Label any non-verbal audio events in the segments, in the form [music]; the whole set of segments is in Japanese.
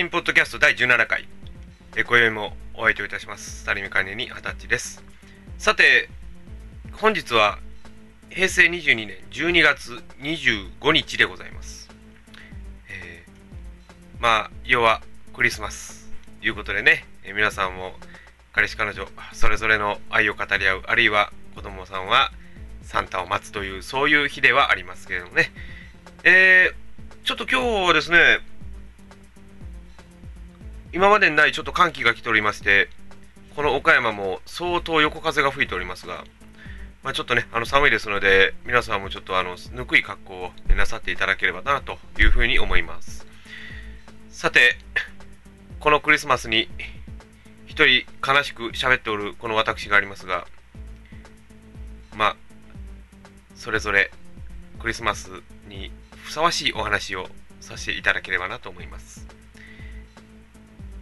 リンポッドキャスト第17回。え今宵もお相手をいたします。スタリンカネに二十歳です。さて、本日は平成22年12月25日でございます。えーまあ、要はクリスマスということでね、えー皆さんも彼氏彼女それぞれの愛を語り合う、あるいは子供さんはサンタを待つという、そういう日ではありますけれどもね。えーちょっと今日はですね、今までにないちょっと寒気が来ておりまして、この岡山も相当横風が吹いておりますが、まあ、ちょっとね、あの寒いですので、皆さんもちょっとあの、ぬくい格好をなさっていただければなというふうに思います。さて、このクリスマスに一人悲しく喋っておるこの私がありますが、まあ、それぞれクリスマスにふさわしいお話をさせていただければなと思います。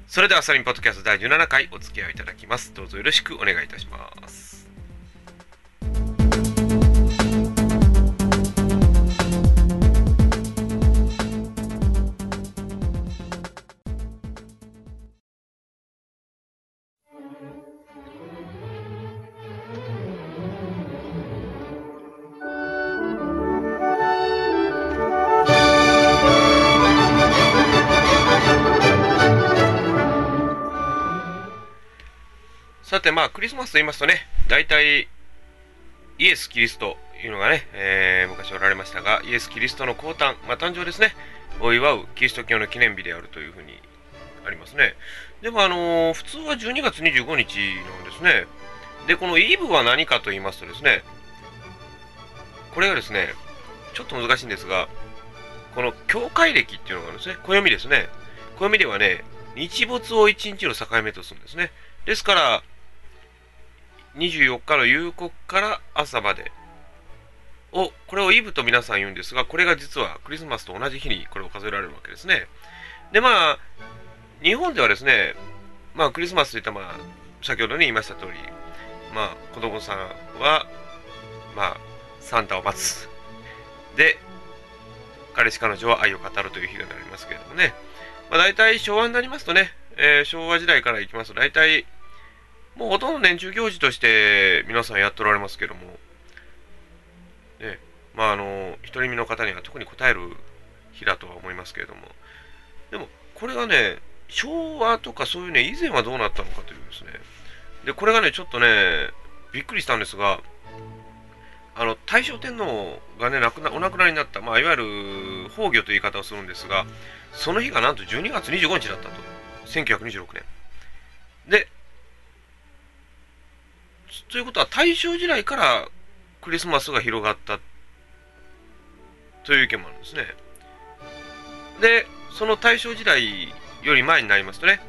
それではサリンポッドキャスト第17回お付き合いいただきます。どうぞよろしくお願いいたします。まあクリスマスと言いますとね、大体イエス・キリストというのがね、えー昔おられましたが、イエス・キリストの降誕、まあ、誕生ですね、を祝うキリスト教の記念日であるというふうにありますね。でもあのー普通は12月25日なんですね。で、このイーブは何かと言いますとですね、これがですね、ちょっと難しいんですが、この教会暦っていうのがあるんですね、暦ですね。暦ではね、日没を1日の境目とするんですね。ですから、24日の夕刻から朝までを、これをイブと皆さん言うんですが、これが実はクリスマスと同じ日にこれを数えられるわけですね。で、まあ、日本ではですね、まあ、クリスマスといった、まあ、先ほどね、言いました通り、まあ、子供さんは、まあ、サンタを待つ。で、彼氏彼女は愛を語るという日がなりますけれどもね。まあ、大体昭和になりますとね、えー昭和時代からいきますと、大体、もうほとんど年中行事として皆さんやっておられますけども、ね、まああの、独り身の方には特に応える日だとは思いますけれども、でも、これがね、昭和とかそういうね、以前はどうなったのかというですね、で、これがね、ちょっとね、びっくりしたんですが、あの、大正天皇がね、亡くなお亡くなりになった、まあ、いわゆる崩御という言い方をするんですが、その日がなんと12月25日だったと。1926年。で、ということは大正時代からクリスマスが広がったという意見もあるんですね。で、その大正時代より前になりますとね、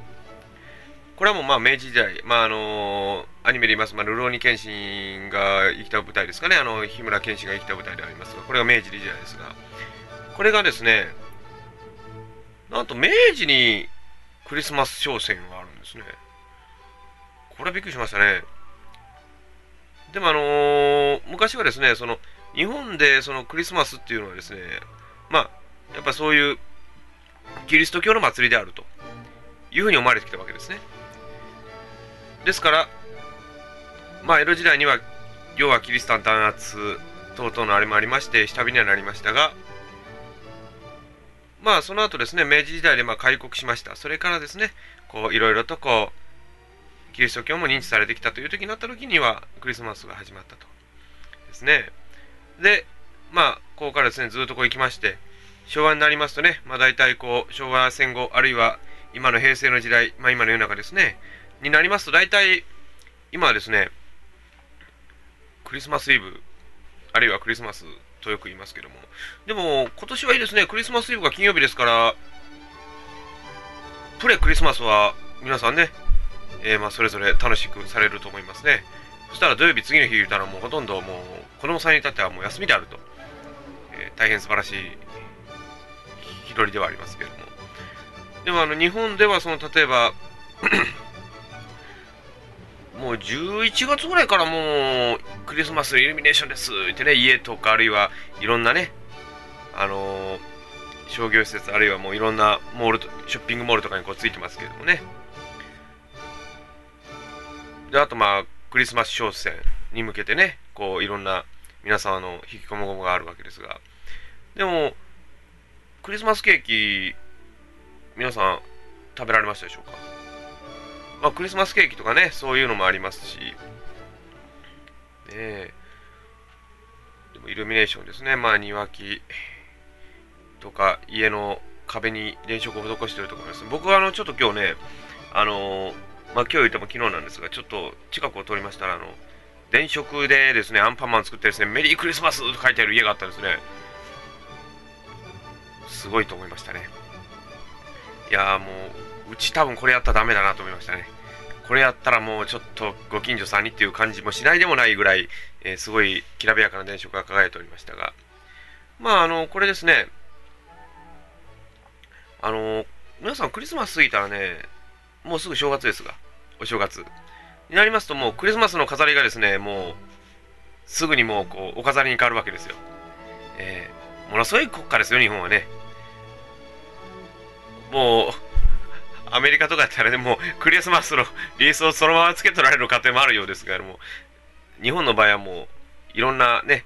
これはもうまあ明治時代、まああのアニメで言います、まあ、ルローニケンシンが生きた舞台ですかね、あの日村健シンが生きた舞台でありますが、これが明治時代ですが、これがですね、なんと明治にクリスマス商戦があるんですね。これはびっくりしましたね。でもあのー昔はですね、その日本でそのクリスマスっていうのはですね、まあ、やっぱそういうキリスト教の祭りであるというふうに思われてきたわけですね。ですから、まあ、江戸時代には、要はキリシタン弾圧等々のあれもありまして、下火にはなりましたが、まあ、その後ですね、明治時代でまあ開国しました。それからですね、こう、いろいろとこう、キリスト教も認知されてきたという時になった時には、クリスマスが始まったと。ですね。で、まあ、ここからですね、ずっとこう行きまして、昭和になりますとね、まあ大体こう、昭和戦後、あるいは今の平成の時代、まあ今の世の中ですね、になりますと大体、今はですね、クリスマスイブ、あるいはクリスマスとよく言いますけども、でも今年はいいですね、クリスマスイブが金曜日ですから、プレクリスマスは皆さんね、えーまあそれぞれ楽しくされると思いますね。そしたら土曜日、次の日言ったらもうほとんどもう子供さんに至ってはもう休みであると、えー大変素晴らしい日取りではありますけれども。でもあの日本ではその例えば [coughs] もう11月ぐらいからもうクリスマスイルミネーションですってね家とかあるいはいろんなねあのー商業施設あるいはもういろんなモールショッピングモールとかにこうついてますけれどもねであとまあクリスマス商戦に向けてねこういろんな皆様の引きこもごもがあるわけですが。でもクリスマスケーキ皆さん食べられましたでしょうか？まあクリスマスケーキとかねそういうのもありますし。ねえ。でもイルミネーションですね。まあ庭木とか家の壁に電飾を施してるところです。僕はあのちょっと今日ねあのーまあ、今日言っても昨日なんですが、ちょっと近くを通りましたら、あの、電飾でですね、アンパンマン作ってですね、メリークリスマスと書いてある家があったんですね。すごいと思いましたね。いやーもう、うち多分これやったらダメだなと思いましたね。これやったらもうちょっとご近所さんにっていう感じもしないでもないぐらい、えー、すごいきらびやかな電飾が輝いておりましたが、まああの、これですね、あの、皆さんクリスマス過ぎたらね、もうすぐ正月ですが、お正月。になりますと、もうクリスマスの飾りがですね、もう、すぐにもう、こう、お飾りに変わるわけですよ。えー、ものすごい国家ですよ、日本はね。もう、アメリカとかやったらね、もう、クリスマスのリースをそのままつけとられる家庭もあるようですが、もう、日本の場合はもう、いろんなね、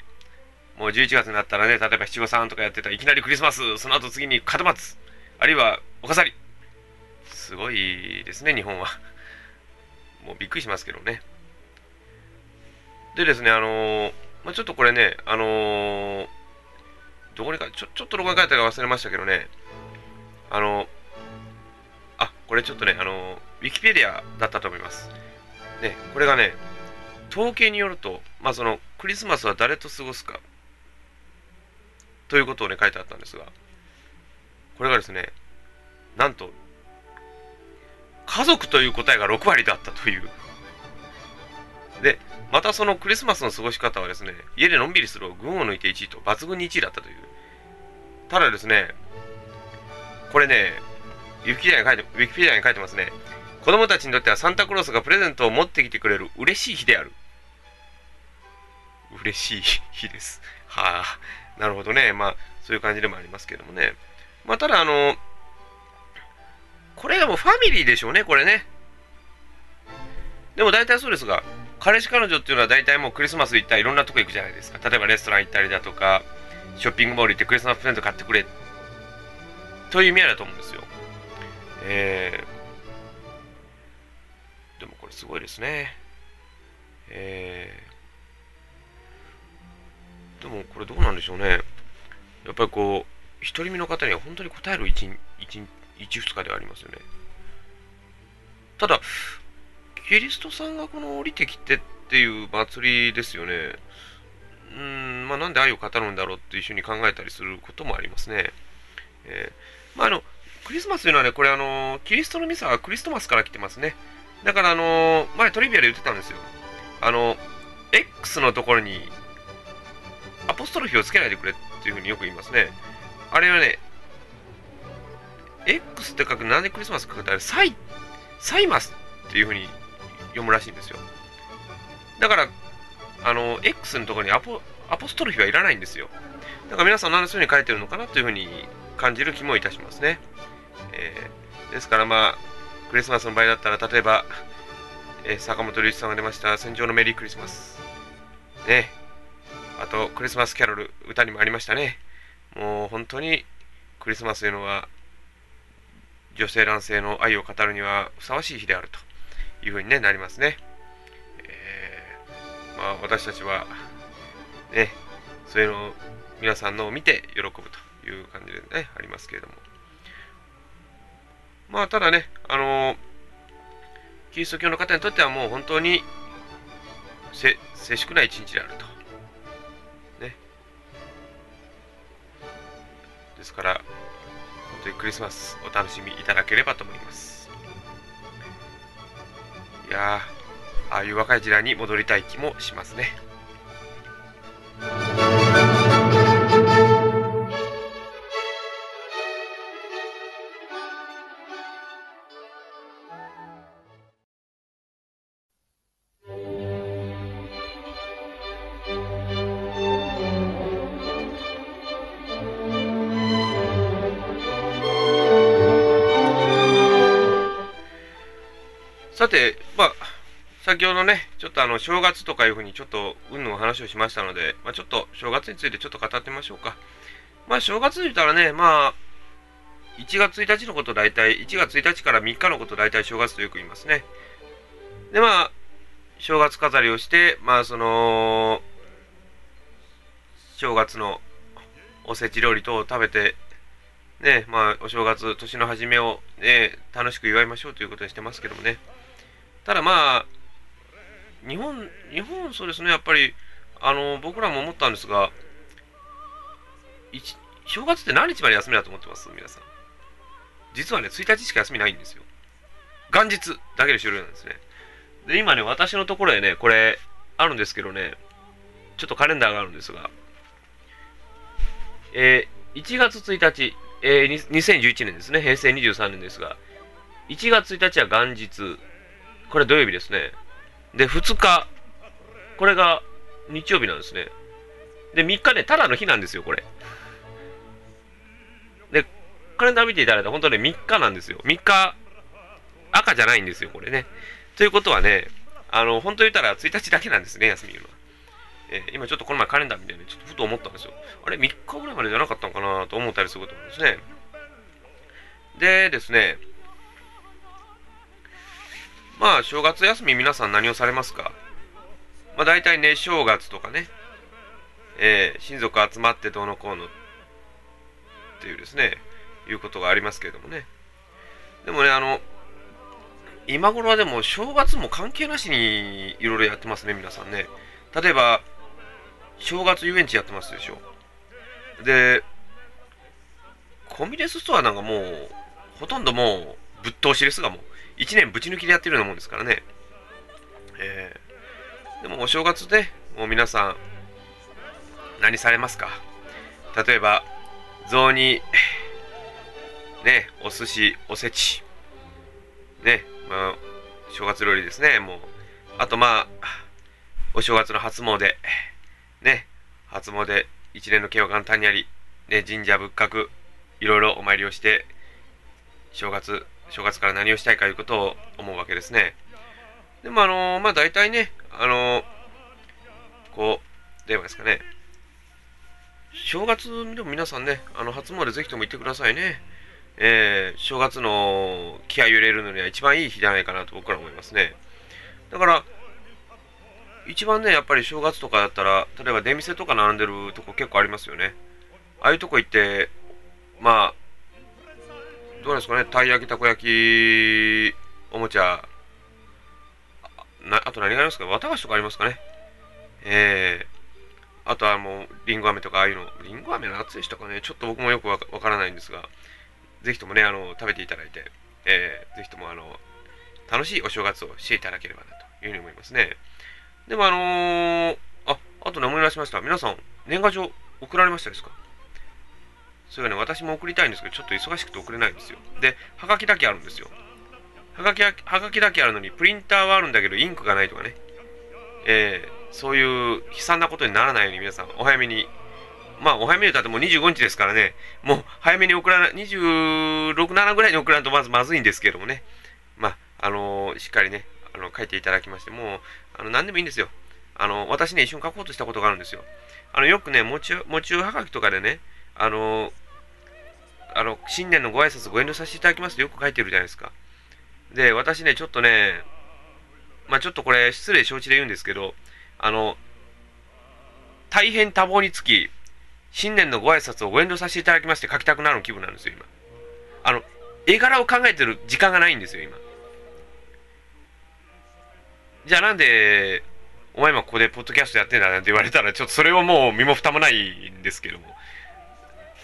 もう11月になったらね、例えば七五三とかやってたらいきなりクリスマス、その後次に門松、あるいはお飾り、すごいですね、日本は。もうびっくりしますけどね。でですね、あのー、まあ、ちょっとこれね、あのー、どこにか、ちょ、ちょっとどこに書いたか忘れましたけどね、あのー、あ、これちょっとね、あのウィキペディアだったと思います。ね、これがね、統計によると、まあ、その、クリスマスは誰と過ごすか、ということをね、書いてあったんですが、これがですね、なんと家族という答えが6割だったという。で、またそのクリスマスの過ごし方はですね、家でのんびりするを群を抜いて1位と抜群に1位だったという。ただですね、これね、ウィキペディアに書いて、ウィキペアに書いてますね。子供たちにとってはサンタクロースがプレゼントを持ってきてくれる嬉しい日である。嬉しい日です。はあ、なるほどね。まあ、そういう感じでもありますけどもね。まあ、ただ、あの、これがもうファミリーでしょうね、これね。でも大体そうですが、彼氏彼女っていうのは大体もうクリスマス行ったらいろんなとこ行くじゃないですか。例えばレストラン行ったりだとか、ショッピングモール行ってクリスマスプレゼント買ってくれ。という意味合いだと思うんですよ。えー、でもこれすごいですね。えー、でもこれどうなんでしょうね。やっぱりこう、独り身の方には本当に答える一日1、2日でありますよね。ただ、キリストさんがこの降りてきてっていう祭りですよね。うん、まあなんで愛を語るんだろうって一緒に考えたりすることもありますね。えー、まああの、クリスマスというのはね、これあの、キリストのミサはクリストマスから来てますね。だからあの、前トリビアで言ってたんですよ。あの、X のところにアポストロフィをつけないでくれっていうふうによく言いますね。あれはね、X って書くなんでクリスマス書くとあれサイサイマスっていう風に読むらしいんですよ。だからあの X のところにアポアポストロフィはいらないんですよ。だから皆さんなんでそういう風に書いてるのかなという風に感じる気もいたしますね、えー、ですからまあクリスマスの場合だったら例えば、えー、坂本龍一さんが出ました戦場のメリークリスマス。ね。あとクリスマスキャロル歌にもありましたね。もう本当にクリスマスというのは女性男性の愛を語るにはふさわしい日であるというふうに、ね、なりますね。えー、まあ、私たちは、ね、そういうのを皆さんのを見て喜ぶという感じでね、ありますけれども。まあ、ただね、あのー、キリスト教の方にとってはもう本当にせ、静粛な一日であると。ね。ですから、というクリスマスお楽しみいただければと思います。いやああいう若い時代に戻りたい気もしますね。先ほどね、ちょっとあの、正月とかいうふうにちょっと、運のお話をしましたので、まあ、ちょっと正月についてちょっと語ってみましょうか。まあ、正月で言ったらね、まあ、1月1日のこと大体、1月1日から3日のこと大体正月とよく言いますね。で、まあ、正月飾りをして、まあ、その、正月のおせち料理等を食べて、ね、まあ、お正月、年の初めを、ね、楽しく祝いましょうということにしてますけどもね。ただまあ、日本、日本、そうですね、やっぱり、あの、僕らも思ったんですが、正月って何日まで休みだと思ってます？皆さん。実はね、1日しか休みないんですよ。元日だけで終了なんですね。で、今ね、私のところでね、これ、あるんですけどね、ちょっとカレンダーがあるんですが、えー、1月1日、えー、2011年ですね、平成23年ですが、1月1日は元日、これ土曜日ですね。で、2日、これが日曜日なんですね。で、3日ね、ただの日なんですよ、これ。で、カレンダー見ていただいたら本当ね、3日なんですよ。3日、赤じゃないんですよ、これね。ということはね、あの、本当言ったら1日だけなんですね、休みは。えー、今ちょっとこの前カレンダー見てね、ちょっとふと思ったんですよ。あれ、3日ぐらいまでじゃなかったのかなと思ったりすることもですね。でですね、まあ、正月休み皆さん何をされますか？まあ、大体ね、正月とかね、えー、親族集まってどうのこうのっていうですね、いうことがありますけれどもね。でもね、あの、今頃はでも正月も関係なしにいろいろやってますね、皆さんね。例えば、正月遊園地やってますでしょ。で、コンビニエンスストアなんかもう、ほとんどもう、ぶっ通しですがもう、1年ぶち抜きでやってるようなもんですからね。えー、でもお正月で、もう皆さん、何されますか？例えば、雑煮、[laughs] ね、お寿司、おせち、ね、まあ、正月料理ですね、もう。あとまあ、お正月の初詣、ね、初詣、一年の慶応元旦にあり、ね、神社仏閣、いろいろお参りをして、正月、正月から何をしたいかいうことを思うわけですね。でもあのー、まあ大体ね、あのー、こう、どういですかね、正月でも皆さんね、あの初詣ぜひとも行ってくださいね。えー、正月の気合を入れるのには一番いい日じゃないかなと僕ら思いますね。だから、一番ね、やっぱり正月とかだったら、例えば出店とか並んでるとこ結構ありますよね。ああいうとこ行って、まあ、どうですかね、たい焼き、たこ焼き、おもちゃ、なあと何がありますか？綿菓子とかありますかね？えー、あとはもう、りんご飴とかああいうの、りんご飴の夏でしたかね、ちょっと僕もよくわからないんですが、ぜひともね、あの、食べていただいて、えー、ぜひともあの、楽しいお正月をしていただければなというふうに思いますね。でもあのー、あ、あとね、思い出しました。皆さん、年賀状送られましたですか？それがね、私も送りたいんですけど、ちょっと忙しくて送れないんですよ。で、はがきだけあるんですよ。はがきはがきだけあるのに、プリンターはあるんだけど、インクがないとかね。えー、そういう悲惨なことにならないように皆さん、お早めにまあ、お早めに歌ってもう25日ですからね、もう早めに送らない、26、7ぐらいに送らないとまずまずいんですけどもね、まあ、あのー、しっかりね、あの、書いていただきまして、もう、あの、何でもいいんですよ。あの、私ね、一緒に書こうとしたことがあるんですよ。あの、よくね、もちもちはがきとかでね、あのー、あの、新年のご挨拶ご遠慮させていただきますとよく書いてるじゃないですか。で、私ね、ちょっとね、まあちょっとこれ失礼承知で言うんですけど、あの、大変多忙につき、新年のご挨拶をご遠慮させていただきまして書きたくなる気分なんですよ、今。あの、絵柄を考えてる時間がないんですよ、今。じゃあなんで、お前今ここでポッドキャストやってんだなんて言われたら、ちょっとそれはもう身も蓋もないんですけども。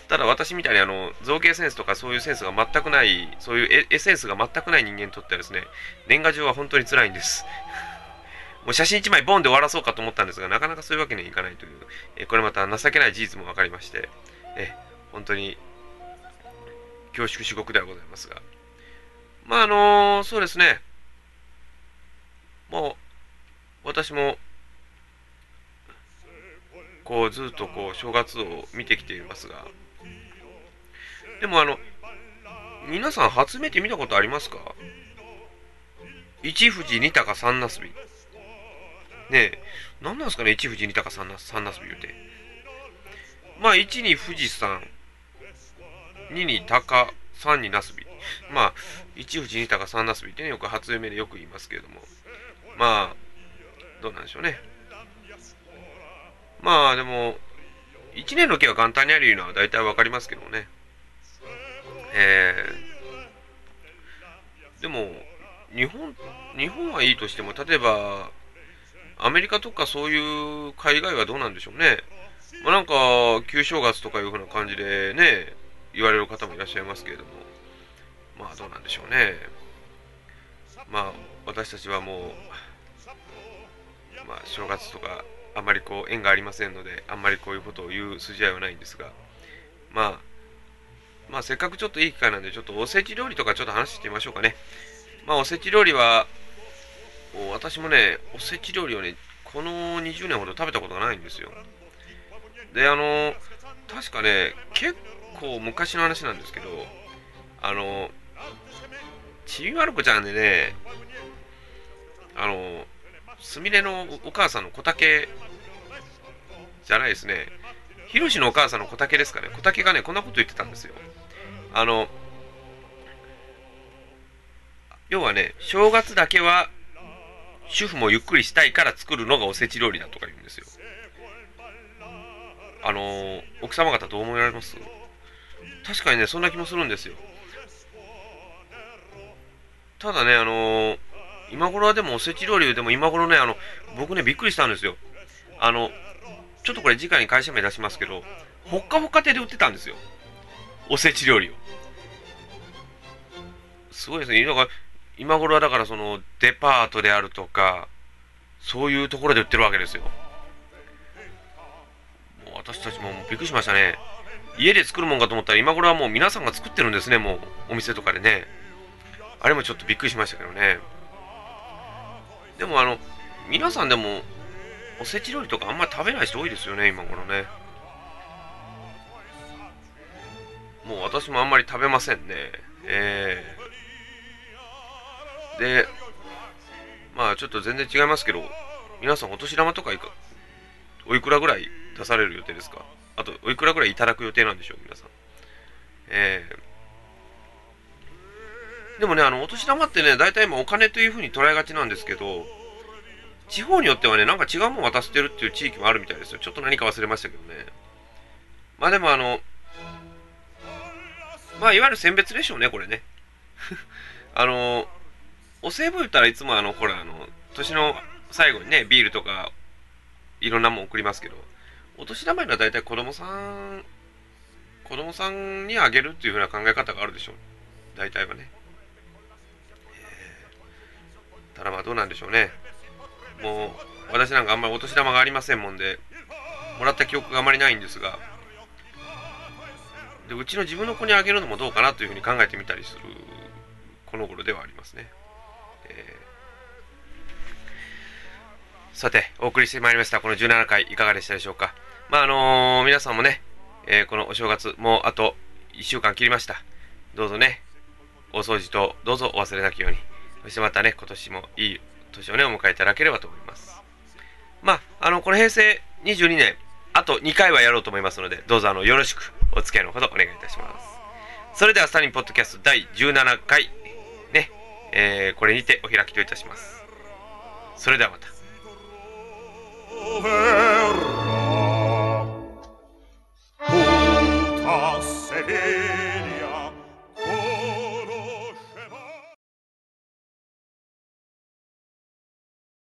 ただ私みたいにあの、造形センスとかそういうセンスが全くない、そういうエッセンスが全くない人間にとってはですね、年賀状は本当に辛いんです。[laughs] もう写真1枚ボンで終わらそうかと思ったんですが、なかなかそういうわけにはいかないという、えこれまた情けない事実も分かりまして、え本当に恐縮至極ではございますが。まあ、あのー、そうですね。もう、私も、こう、ずっとこう、正月を見てきていますが、でもあの、皆さん初めて見たことありますか？一富士二鷹三なすび。ねえ、何なんですかね、一富士二鷹三な三なすび言うて。まあ、1に富士山、2に鷹、3になすび。まあ、1富士二鷹三なすびってね、よく初夢でよく言いますけれども。まあ、どうなんでしょうね。まあ、でも、1年の木は簡単にあるいうのは大体わかりますけどね。えー、でも、日本、日本はいいとしても、例えば、アメリカとかそういう海外はどうなんでしょうね。まあ、なんか、旧正月とかいう風な感じでね、言われる方もいらっしゃいますけれども、まあどうなんでしょうね。まあ、私たちはもう、まあ、正月とか、あんまりこう、縁がありませんので、あんまりこういうことを言う筋合いはないんですが、まあ、まあ、せっかくちょっといい機会なんで、ちょっとおせち料理とかちょっと話してみましょうかね。まあ、おせち料理は、私もね、おせち料理をね、この20年ほど食べたことがないんですよ。で、あの、確かね、結構昔の話なんですけど、あの、ちびまる子ちゃんでね、あの、すみれのお母さんの小竹じゃないですね。ひろしのお母さんの小竹ですかね。小竹がね、こんなこと言ってたんですよ。あの、要はね、正月だけは、主婦もゆっくりしたいから作るのがおせち料理だとか言うんですよ。あの、奥様方どう思われます？確かにね、そんな気もするんですよ。ただね、あの、今頃はでもおせち料理でも今頃ね、あの、僕ね、びっくりしたんですよ。あの、ちょっとこれ次回に会社名出しますけど、ほっかほか亭で売ってたんですよ。おせち料理を。すごいですね。だから、今頃はだからそのデパートであるとか、そういうところで売ってるわけですよ。もう私たちもびっくりしましたね。家で作るもんかと思ったら今頃はもう皆さんが作ってるんですね、もうお店とかでね。あれもちょっとびっくりしましたけどね。でもあの、皆さんでもおせち料理とかあんまり食べない人多いですよね、今頃ね。もう私もあんまり食べませんね。えーで、まあちょっと全然違いますけど、皆さんお年玉とかいか、おいくらぐらい出される予定ですか？あと、おいくらぐらいいただく予定なんでしょう、皆さん。えー、でもね、あの、お年玉ってね、大体今お金というふうに捉えがちなんですけど、地方によってはね、なんか違うもん渡してるっていう地域もあるみたいですよ。ちょっと何か忘れましたけどね。まあでもあの、まあいわゆる選別でしょうね、これね。[laughs] あの、お歳暮言ったらいつもあの、ほら、あの、年の最後にね、ビールとか、いろんなもん送りますけど、お年玉には大体子供さん、子供さんにあげるっていうふうな考え方があるでしょう。大体はね。えー、ただまあどうなんでしょうね。もう、私なんかあんまりお年玉がありませんもんで、もらった記憶があまりないんですが、でうちの自分の子にあげるのもどうかなというふうに考えてみたりするこの頃ではありますね。さて、お送りしてまいりました。この17回いかがでしたでしょうか。まあ、あのー、皆さんもね、えー、このお正月、もうあと1週間切りました。どうぞね、お掃除とどうぞお忘れなきように。そしてまたね、今年もいい年をね、お迎えいただければと思います。まあ、あの、この平成22年、あと2回はやろうと思いますので、どうぞあの、よろしくお付き合いのほどお願いいたします。それでは、スタリンポッドキャスト第17回、ね、えー、これにてお開きといたします。それではまた。Sevilla.